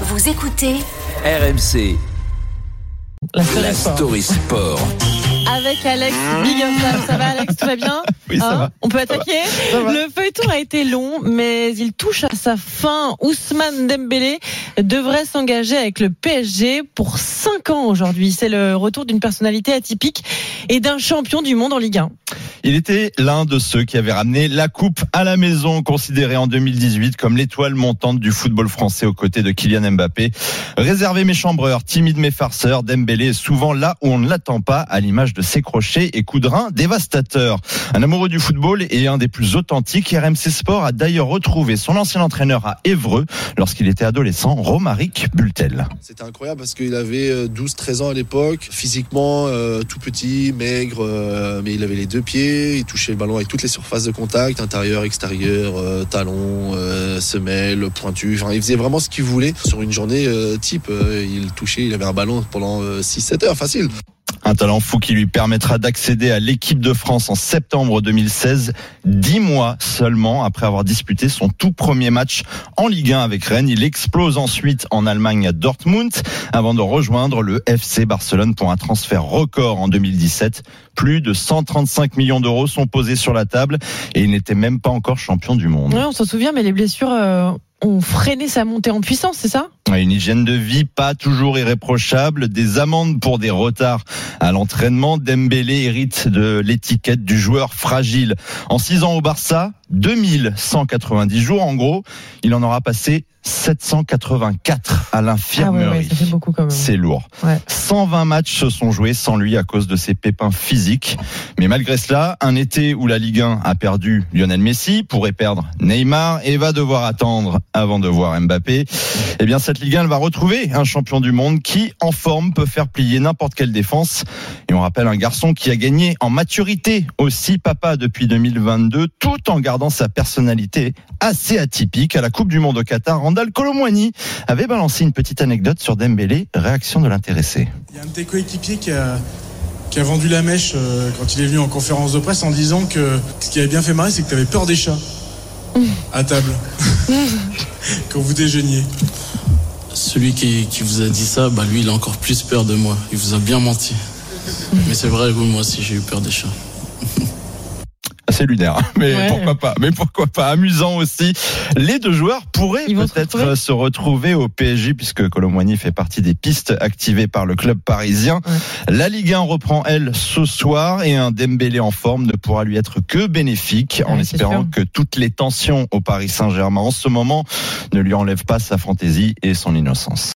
Vous écoutez RMC, La story la sport. story sport. Avec Alex Big Up. Ça va Alex, tout va bien Oui, ça Hein va. On peut attaquer. Le feuilleton a été long, mais il touche à sa fin. Ousmane Dembélé devrait s'engager avec le PSG pour 5 ans aujourd'hui. C'est le retour d'une personnalité atypique et d'un champion du monde en Ligue 1. Il était l'un de ceux qui avaient ramené la coupe à la maison, considéré en 2018 comme l'étoile montante du football français aux côtés de Kylian Mbappé. Réservé mais chambreur, timide mais farceur, Dembélé est souvent là où on ne l'attend pas, à l'image de ses crochets et coups de rein dévastateurs. Un amoureux du football et un des plus authentiques, RMC Sport a d'ailleurs retrouvé son ancien entraîneur à Évreux lorsqu'il était adolescent, Romaric Bultel. C'était incroyable parce qu'il avait euh, 12-13 ans à l'époque, physiquement euh, tout petit, maigre, euh, mais il avait les deux pieds, il touchait le ballon avec toutes les surfaces de contact, intérieur, extérieur, euh, talon, euh, semelle, pointu, enfin il faisait vraiment ce qu'il voulait. Sur une journée euh, type, il touchait, il avait un ballon pendant euh, 6-7 heures, facile. Un talent fou qui lui permettra d'accéder à l'équipe de France en septembre 2016, dix mois seulement après avoir disputé son tout premier match en Ligue 1 avec Rennes. Il explose ensuite en Allemagne à Dortmund avant de rejoindre le FC Barcelone pour un transfert record en 2017. Plus de 135 millions d'euros sont posés sur la table et il n'était même pas encore champion du monde. Ouais, on s'en souvient, mais les blessures euh, ont freiné sa montée en puissance, c'est ça? Une hygiène de vie pas toujours irréprochable, des amendes pour des retards à l'entraînement. Dembélé hérite de l'étiquette du joueur fragile. En six ans au Barça, 2190 jours en gros, il en aura passé 784 à Ah ouais, l'infirmerie. ouais. C'est lourd. Ouais. 120 matchs se sont joués sans lui à cause de ses pépins physiques. Mais malgré cela, un été où la Ligue 1 a perdu Lionel Messi, pourrait perdre Neymar et va devoir attendre avant de voir Mbappé. Eh bien, cette Ligue 1 elle va retrouver un champion du monde qui, en forme, peut faire plier n'importe quelle défense. Et on rappelle un garçon qui a gagné en maturité aussi papa depuis 2022, tout en gardant sa personnalité assez atypique à la Coupe du Monde au Qatar. Randall Colomwani avait balancé une petite anecdote sur Dembélé, réaction de l'intéressé. Il y a un de tes coéquipiers qui a, qui a vendu la mèche euh, quand il est venu en conférence de presse en disant que ce qui avait bien fait marrer, c'est que tu avais peur des chats à table quand vous déjeuniez. Celui qui, qui vous a dit ça, bah lui, il a encore plus peur de moi. Il vous a bien menti. Mais c'est vrai, oui, moi aussi, j'ai eu peur des chats. Assez lunaire, mais Ouais. pourquoi pas Mais pourquoi pas Amusant aussi. Les deux joueurs pourraient se peut-être retrouver se retrouver au PSG puisque Colomboigny fait partie des pistes activées par le club parisien. La Ligue 1 reprend elle ce soir et un Dembélé en forme ne pourra lui être que bénéfique en Ouais, c'est espérant que toutes les tensions au Paris Saint-Germain en ce moment ne lui enlèvent pas sa fantaisie et son innocence.